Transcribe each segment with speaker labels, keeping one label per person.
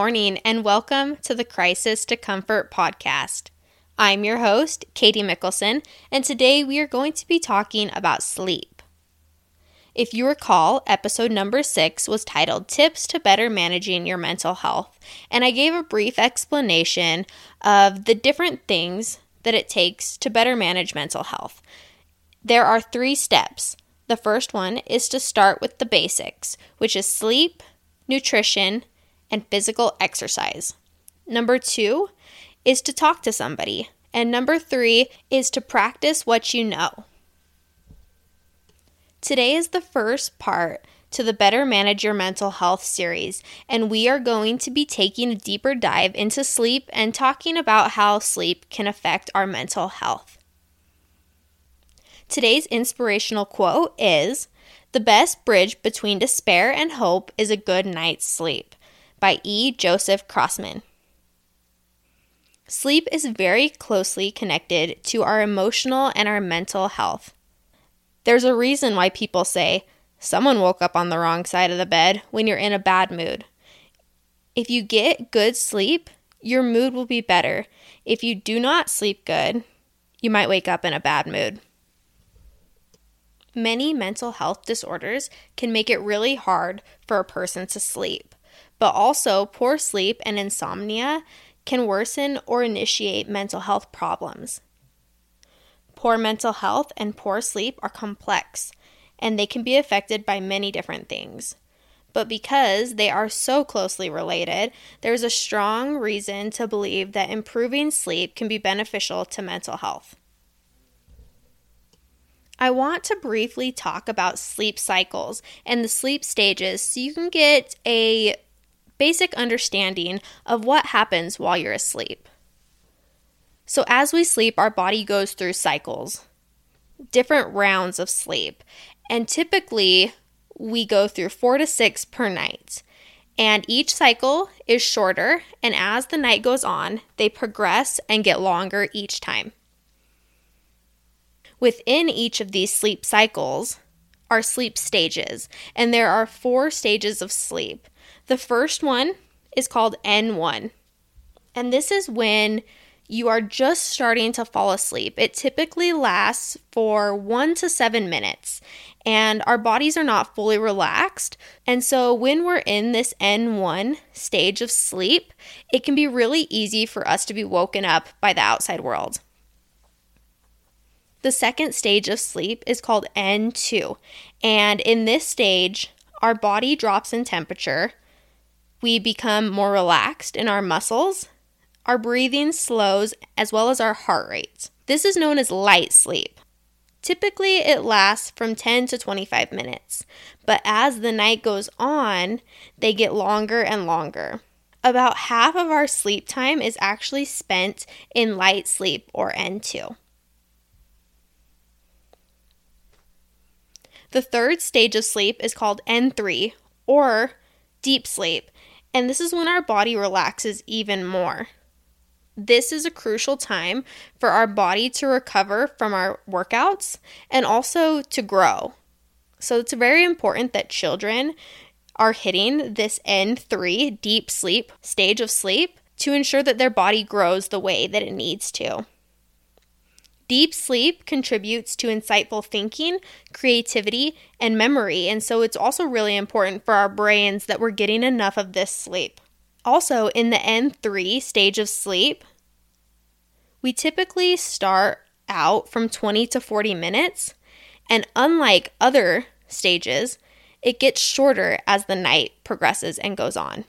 Speaker 1: Morning, and welcome to the Crisis to Comfort podcast. I'm your host, Katie Mickelson, and today we are going to be talking about sleep. If you recall, episode number six was titled Tips to Better Managing Your Mental Health, and I gave a brief explanation of the different things that it takes to better manage mental health. There are three steps. The first one is to start with the basics, which is sleep, nutrition, and physical exercise. Number two is to talk to somebody. And number three is to practice what you know. Today is the first part to the Better Manage Your Mental Health series, and we are going to be taking a deeper dive into sleep and talking about how sleep can affect our mental health. Today's inspirational quote is The best bridge between despair and hope is a good night's sleep by E. Joseph Cossman. Sleep is very closely connected to our emotional and our mental health. There's a reason why people say, someone woke up on the wrong side of the bed when you're in a bad mood. If you get good sleep, your mood will be better. If you do not sleep good, you might wake up in a bad mood. Many mental health disorders can make it really hard for a person to sleep. But also, poor sleep and insomnia can worsen or initiate mental health problems. Poor mental health and poor sleep are complex, and they can be affected by many different things. But because they are so closely related, there's a strong reason to believe that improving sleep can be beneficial to mental health. I want to briefly talk about sleep cycles and the sleep stages so you can get a basic understanding of what happens while you're asleep. So, as we sleep, our body goes through cycles, different rounds of sleep, and typically we go through four to six per night. And each cycle is shorter, and as the night goes on, they progress and get longer each time. Within each of these sleep cycles are sleep stages, and there are four stages of sleep. The first one is called N1. And this is when you are just starting to fall asleep. It typically lasts for one to seven minutes, and our bodies are not fully relaxed. And so, when we're in this N1 stage of sleep, it can be really easy for us to be woken up by the outside world. The second stage of sleep is called N2, and in this stage, our body drops in temperature we become more relaxed in our muscles, our breathing slows, as well as our heart rates. This is known as light sleep. Typically, it lasts from 10 to 25 minutes, but as the night goes on, they get longer and longer. About half of our sleep time is actually spent in light sleep or N2. The third stage of sleep is called N3 or deep sleep, and this is when our body relaxes even more. This is a crucial time for our body to recover from our workouts and also to grow. So it's very important that children are hitting this N3 deep sleep stage of sleep to ensure that their body grows the way that it needs to. Deep sleep contributes to insightful thinking, creativity, and memory, and so it's also really important for our brains that we're getting enough of this sleep. Also, in the N3 stage of sleep, we typically start out from 20 to 40 minutes, and unlike other stages, it gets shorter as the night progresses and goes on.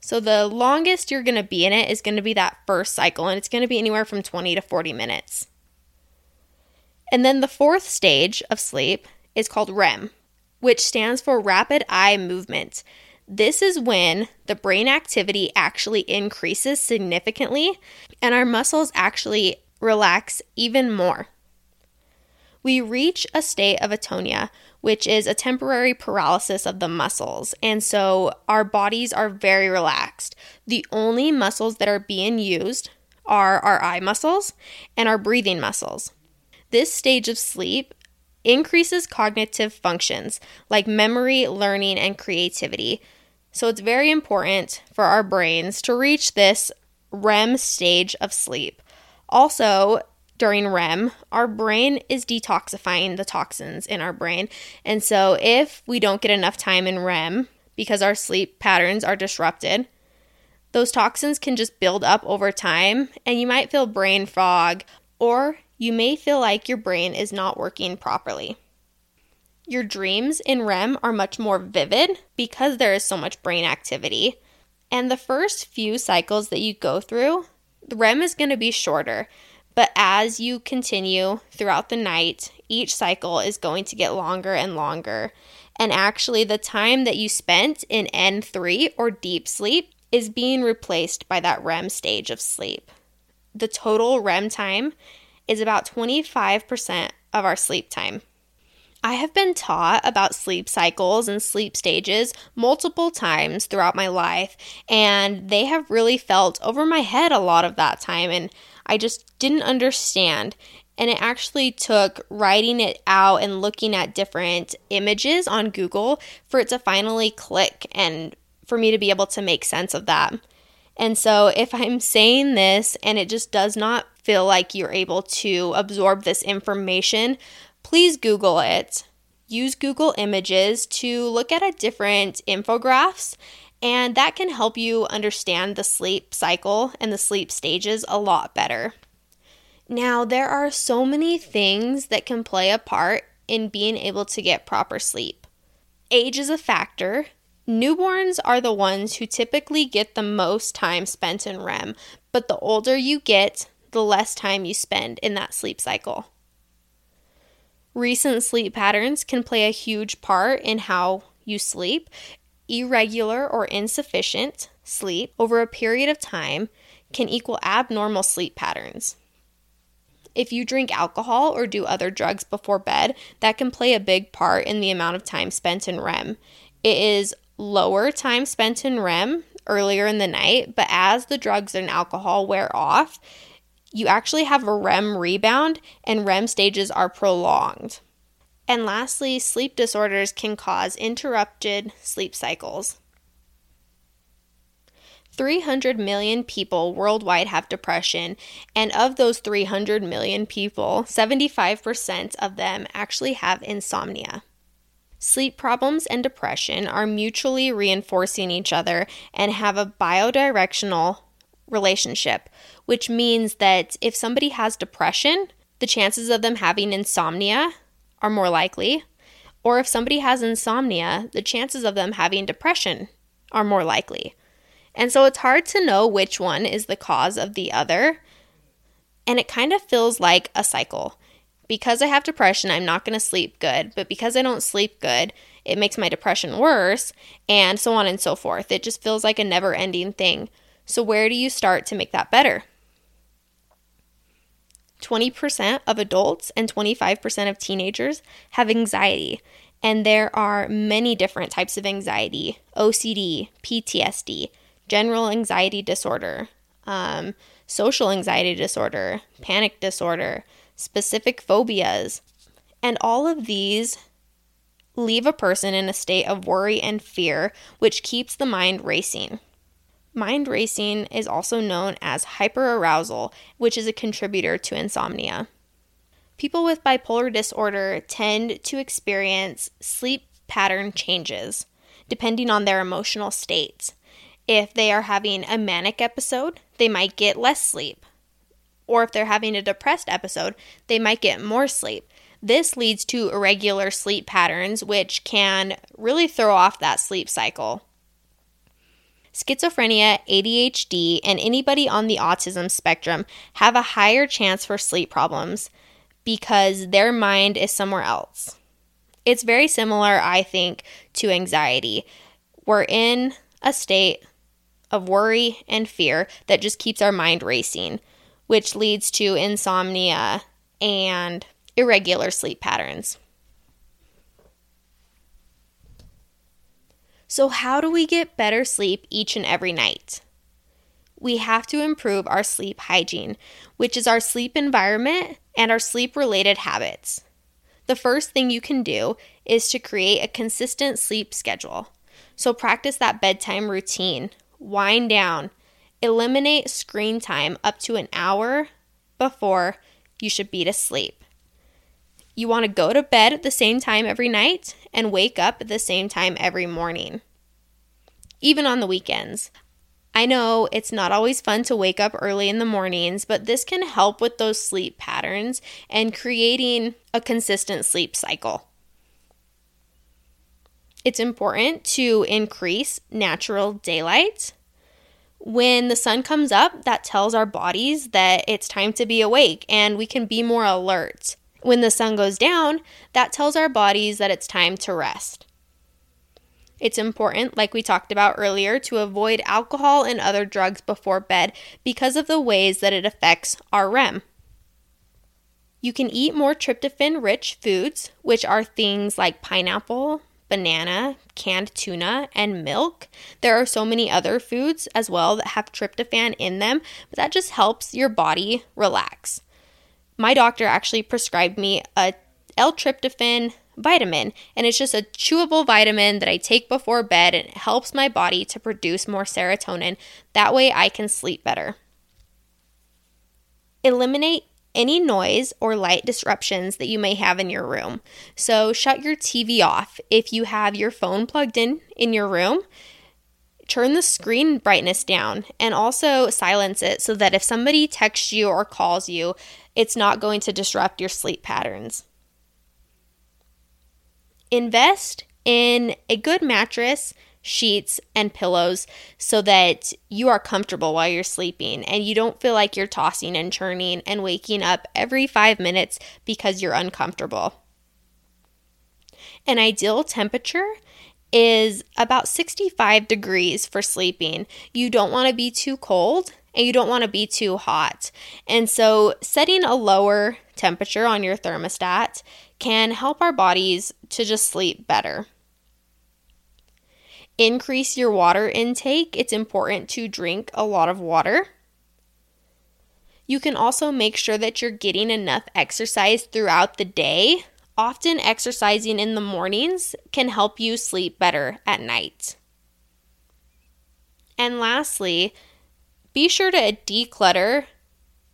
Speaker 1: So, the longest you're going to be in it is going to be that first cycle, and it's going to be anywhere from 20 to 40 minutes. And then the fourth stage of sleep is called REM, which stands for rapid eye movement. This is when the brain activity actually increases significantly and our muscles actually relax even more. We reach a state of atonia, which is a temporary paralysis of the muscles, and so our bodies are very relaxed. The only muscles that are being used are our eye muscles and our breathing muscles. This stage of sleep increases cognitive functions like memory, learning, and creativity. So it's very important for our brains to reach this REM stage of sleep. Also, during REM, our brain is detoxifying the toxins in our brain. And so, if we don't get enough time in REM because our sleep patterns are disrupted, those toxins can just build up over time, and you might feel brain fog, or you may feel like your brain is not working properly. Your dreams in REM are much more vivid because there is so much brain activity. And the first few cycles that you go through, the REM is going to be shorter. But as you continue throughout the night, each cycle is going to get longer and longer. And actually, the time that you spent in N3 or deep sleep is being replaced by that REM stage of sleep. The total REM time is about 25% of our sleep time. I have been taught about sleep cycles and sleep stages multiple times throughout my life, and they have really felt over my head a lot of that time, and I just didn't understand. And it actually took writing it out and looking at different images on Google for it to finally click and for me to be able to make sense of that. And so, if I'm saying this and it just does not feel like you're able to absorb this information, please Google it. Use Google Images to look at a different infographics, and that can help you understand the sleep cycle and the sleep stages a lot better. Now, there are so many things that can play a part in being able to get proper sleep. Age is a factor. Newborns are the ones who typically get the most time spent in REM, but the older you get, the less time you spend in that sleep cycle. Recent sleep patterns can play a huge part in how you sleep. Irregular or insufficient sleep over a period of time can equal abnormal sleep patterns. If you drink alcohol or do other drugs before bed, that can play a big part in the amount of time spent in REM. It is lower time spent in REM earlier in the night, but as the drugs and alcohol wear off, you actually have a REM rebound and REM stages are prolonged. And lastly, sleep disorders can cause interrupted sleep cycles. 300 million people worldwide have depression, and of those 300 million people, 75% of them actually have insomnia. Sleep problems and depression are mutually reinforcing each other and have a biodirectional relationship, which means that if somebody has depression, the chances of them having insomnia are more likely. Or if somebody has insomnia, the chances of them having depression are more likely. And so it's hard to know which one is the cause of the other. And it kind of feels like a cycle. Because I have depression, I'm not going to sleep good. But because I don't sleep good, it makes my depression worse, and so on and so forth. It just feels like a never ending thing. So, where do you start to make that better? 20% of adults and 25% of teenagers have anxiety, and there are many different types of anxiety OCD, PTSD, general anxiety disorder, um, social anxiety disorder, panic disorder, specific phobias. And all of these leave a person in a state of worry and fear, which keeps the mind racing. Mind racing is also known as hyperarousal, which is a contributor to insomnia. People with bipolar disorder tend to experience sleep pattern changes depending on their emotional state. If they are having a manic episode, they might get less sleep. Or if they're having a depressed episode, they might get more sleep. This leads to irregular sleep patterns, which can really throw off that sleep cycle. Schizophrenia, ADHD, and anybody on the autism spectrum have a higher chance for sleep problems because their mind is somewhere else. It's very similar, I think, to anxiety. We're in a state of worry and fear that just keeps our mind racing, which leads to insomnia and irregular sleep patterns. So, how do we get better sleep each and every night? We have to improve our sleep hygiene, which is our sleep environment and our sleep related habits. The first thing you can do is to create a consistent sleep schedule. So practice that bedtime routine. Wind down. Eliminate screen time up to an hour before you should be to sleep. You want to go to bed at the same time every night and wake up at the same time every morning, even on the weekends. I know it's not always fun to wake up early in the mornings, but this can help with those sleep patterns and creating a consistent sleep cycle. It's important to increase natural daylight. When the sun comes up, that tells our bodies that it's time to be awake and we can be more alert. When the sun goes down, that tells our bodies that it's time to rest. It's important, like we talked about earlier, to avoid alcohol and other drugs before bed because of the ways that it affects our REM. You can eat more tryptophan rich foods, which are things like pineapple, banana, canned tuna, and milk. There are so many other foods as well that have tryptophan in them, but that just helps your body relax my doctor actually prescribed me a L-tryptophan vitamin and it's just a chewable vitamin that I take before bed and it helps my body to produce more serotonin. That way I can sleep better. Eliminate any noise or light disruptions that you may have in your room. So shut your TV off. If you have your phone plugged in in your room, turn the screen brightness down and also silence it so that if somebody texts you or calls you, it's not going to disrupt your sleep patterns. Invest in a good mattress, sheets, and pillows so that you are comfortable while you're sleeping and you don't feel like you're tossing and churning and waking up every five minutes because you're uncomfortable. An ideal temperature is about 65 degrees for sleeping. You don't want to be too cold and you don't want to be too hot. And so, setting a lower temperature on your thermostat can help our bodies to just sleep better. Increase your water intake. It's important to drink a lot of water. You can also make sure that you're getting enough exercise throughout the day. Often, exercising in the mornings can help you sleep better at night. And lastly, be sure to declutter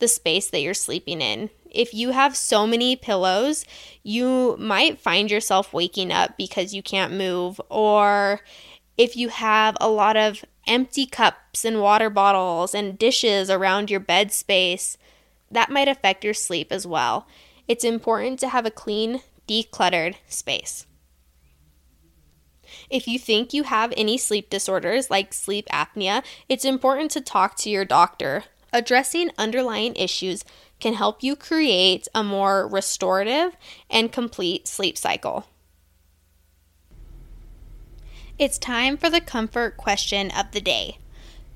Speaker 1: the space that you're sleeping in. If you have so many pillows, you might find yourself waking up because you can't move, or if you have a lot of empty cups and water bottles and dishes around your bed space, that might affect your sleep as well. It's important to have a clean, decluttered space. If you think you have any sleep disorders like sleep apnea, it's important to talk to your doctor. Addressing underlying issues can help you create a more restorative and complete sleep cycle. It's time for the comfort question of the day.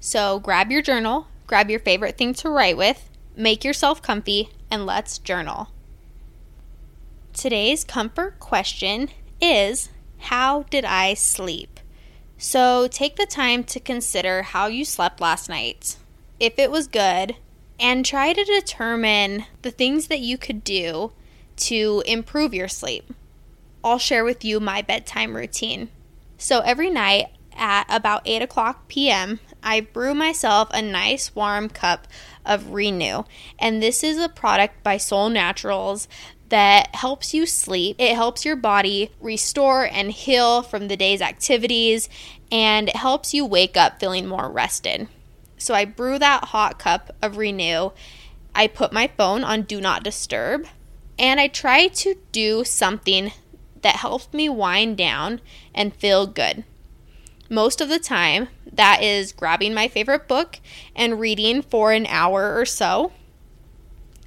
Speaker 1: So grab your journal, grab your favorite thing to write with, make yourself comfy, and let's journal. Today's comfort question is how did I sleep? So take the time to consider how you slept last night, if it was good, and try to determine the things that you could do to improve your sleep. I'll share with you my bedtime routine. So every night at about 8 o'clock p.m., I brew myself a nice warm cup of Renew. And this is a product by Soul Naturals that helps you sleep. It helps your body restore and heal from the day's activities and it helps you wake up feeling more rested. So I brew that hot cup of Renew. I put my phone on Do Not Disturb and I try to do something that helps me wind down and feel good. Most of the time, that is grabbing my favorite book and reading for an hour or so.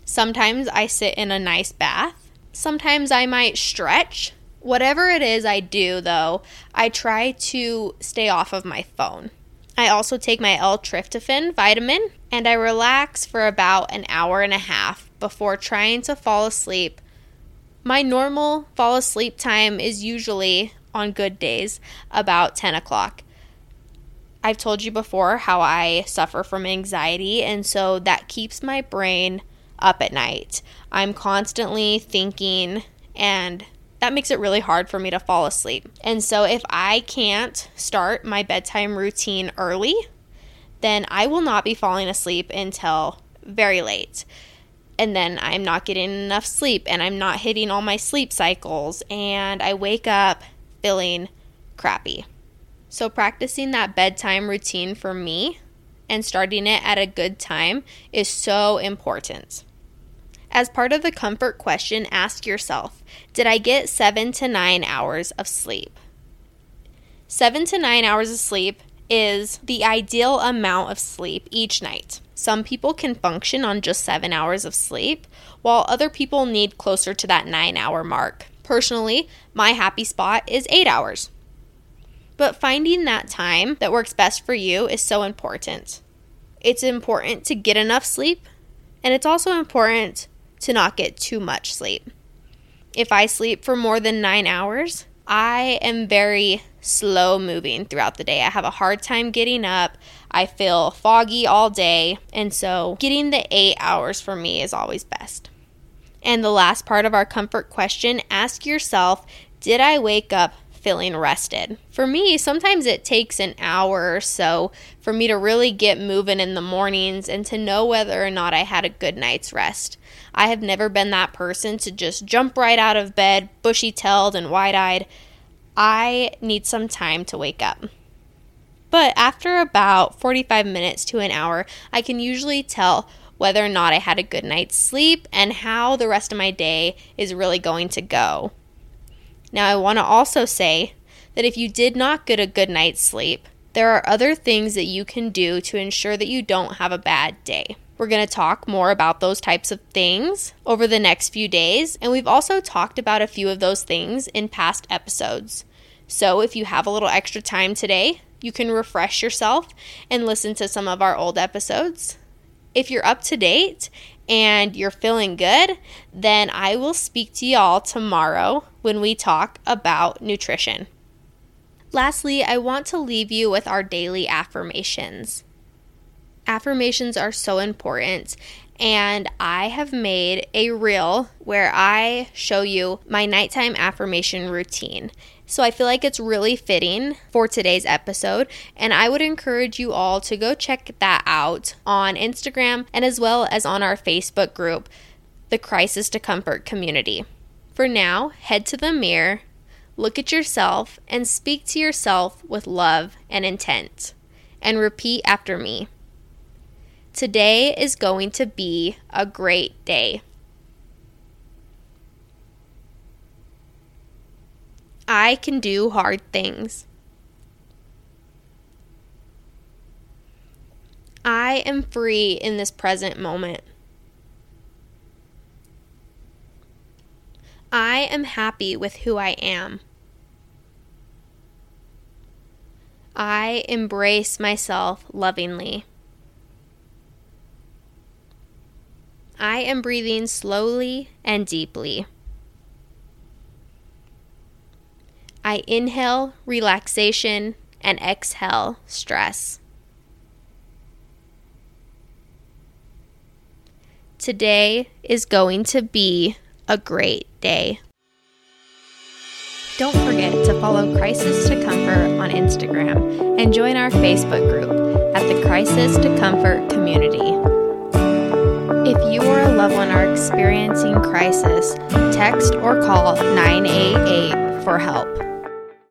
Speaker 1: Sometimes I sit in a nice bath. Sometimes I might stretch. Whatever it is I do, though, I try to stay off of my phone. I also take my L-tryptophan vitamin and I relax for about an hour and a half before trying to fall asleep. My normal fall asleep time is usually, on good days, about 10 o'clock. I've told you before how I suffer from anxiety, and so that keeps my brain up at night. I'm constantly thinking, and that makes it really hard for me to fall asleep. And so if I can't start my bedtime routine early, then I will not be falling asleep until very late. And then I'm not getting enough sleep and I'm not hitting all my sleep cycles and I wake up feeling crappy. So, practicing that bedtime routine for me and starting it at a good time is so important. As part of the comfort question, ask yourself Did I get seven to nine hours of sleep? Seven to nine hours of sleep is the ideal amount of sleep each night. Some people can function on just seven hours of sleep, while other people need closer to that nine hour mark. Personally, my happy spot is eight hours. But finding that time that works best for you is so important. It's important to get enough sleep, and it's also important to not get too much sleep. If I sleep for more than nine hours, I am very slow moving throughout the day. I have a hard time getting up. I feel foggy all day. And so getting the eight hours for me is always best. And the last part of our comfort question ask yourself Did I wake up feeling rested. For me, sometimes it takes an hour or so for me to really get moving in the mornings and to know whether or not I had a good night's rest. I have never been that person to just jump right out of bed, bushy tailed and wide eyed. I need some time to wake up. But after about 45 minutes to an hour, I can usually tell whether or not I had a good night's sleep and how the rest of my day is really going to go. Now, I want to also say that if you did not get a good night's sleep, there are other things that you can do to ensure that you don't have a bad day. We're going to talk more about those types of things over the next few days, and we've also talked about a few of those things in past episodes. So, if you have a little extra time today, you can refresh yourself and listen to some of our old episodes. If you're up to date and you're feeling good, then I will speak to y'all tomorrow when we talk about nutrition. Lastly, I want to leave you with our daily affirmations. Affirmations are so important, and I have made a reel where I show you my nighttime affirmation routine. So I feel like it's really fitting for today's episode, and I would encourage you all to go check that out on Instagram and as well as on our Facebook group, the Crisis to Comfort Community. For now, head to the mirror, look at yourself, and speak to yourself with love and intent. And repeat after me. Today is going to be a great day. I can do hard things. I am free in this present moment. I am happy with who I am. I embrace myself lovingly. I am breathing slowly and deeply. I inhale relaxation and exhale stress. Today is going to be a great day. Don't forget to follow Crisis to Comfort on Instagram and join our Facebook group at the Crisis to Comfort community. If you or a loved one are experiencing crisis, text or call 988 for help.